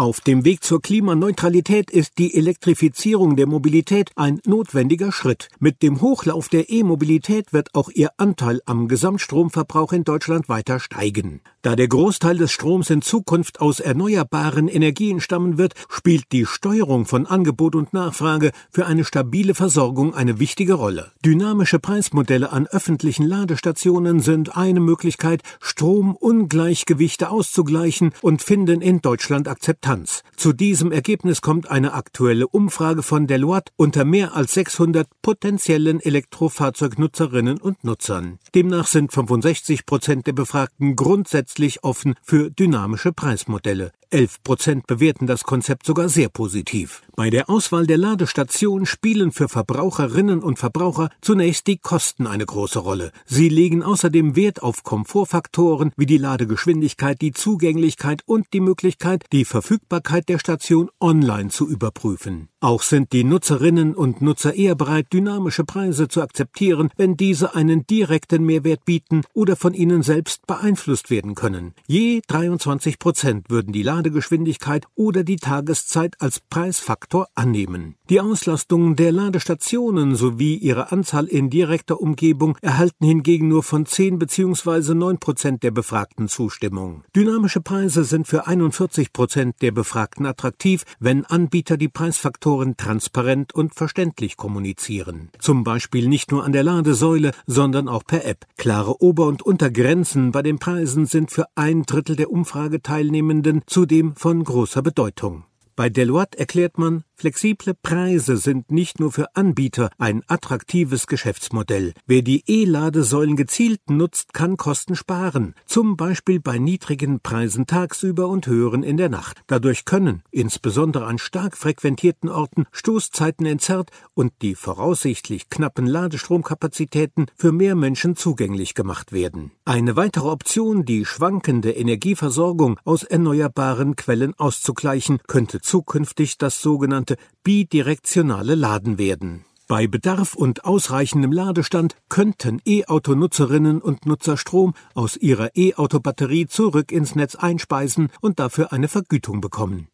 Auf dem Weg zur Klimaneutralität ist die Elektrifizierung der Mobilität ein notwendiger Schritt. Mit dem Hochlauf der E-Mobilität wird auch ihr Anteil am Gesamtstromverbrauch in Deutschland weiter steigen. Da der Großteil des Stroms in Zukunft aus erneuerbaren Energien stammen wird, spielt die Steuerung von Angebot und Nachfrage für eine stabile Versorgung eine wichtige Rolle. Dynamische Preismodelle an öffentlichen Ladestationen sind eine Möglichkeit, Stromungleichgewichte auszugleichen und finden in Deutschland Akzeptanz. Akzeptanz. Zu diesem Ergebnis kommt eine aktuelle Umfrage von Deloitte unter mehr als 600 potenziellen Elektrofahrzeugnutzerinnen und Nutzern. Demnach sind 65 Prozent der Befragten grundsätzlich offen für dynamische Preismodelle. 11 Prozent bewerten das Konzept sogar sehr positiv. Bei der Auswahl der Ladestation spielen für Verbraucherinnen und Verbraucher zunächst die Kosten eine große Rolle. Sie legen außerdem Wert auf Komfortfaktoren wie die Ladegeschwindigkeit, die Zugänglichkeit und die Möglichkeit, die Verfügbarkeit der Station online zu überprüfen. Auch sind die Nutzerinnen und Nutzer eher bereit, dynamische Preise zu akzeptieren, wenn diese einen direkten Mehrwert bieten oder von ihnen selbst beeinflusst werden können. Je 23 Prozent würden die Ladegeschwindigkeit oder die Tageszeit als Preisfaktor annehmen. Die Auslastung der Ladestationen sowie ihre Anzahl in direkter Umgebung erhalten hingegen nur von 10 bzw. 9 Prozent der Befragten Zustimmung. Dynamische Preise sind für 41 Prozent der Befragten attraktiv, wenn Anbieter die Preisfaktoren Faktoren transparent und verständlich kommunizieren. Zum Beispiel nicht nur an der Ladesäule, sondern auch per App. Klare Ober- und Untergrenzen bei den Preisen sind für ein Drittel der Umfrageteilnehmenden zudem von großer Bedeutung. Bei Deloitte erklärt man, flexible Preise sind nicht nur für Anbieter ein attraktives Geschäftsmodell. Wer die E-Ladesäulen gezielt nutzt, kann Kosten sparen, zum Beispiel bei niedrigen Preisen tagsüber und höheren in der Nacht. Dadurch können, insbesondere an stark frequentierten Orten, Stoßzeiten entzerrt und die voraussichtlich knappen Ladestromkapazitäten für mehr Menschen zugänglich gemacht werden. Eine weitere Option, die schwankende Energieversorgung aus erneuerbaren Quellen auszugleichen, könnte zukünftig das sogenannte bidirektionale Laden werden. Bei Bedarf und ausreichendem Ladestand könnten E-Auto-Nutzerinnen und Nutzer Strom aus ihrer E-Auto-Batterie zurück ins Netz einspeisen und dafür eine Vergütung bekommen.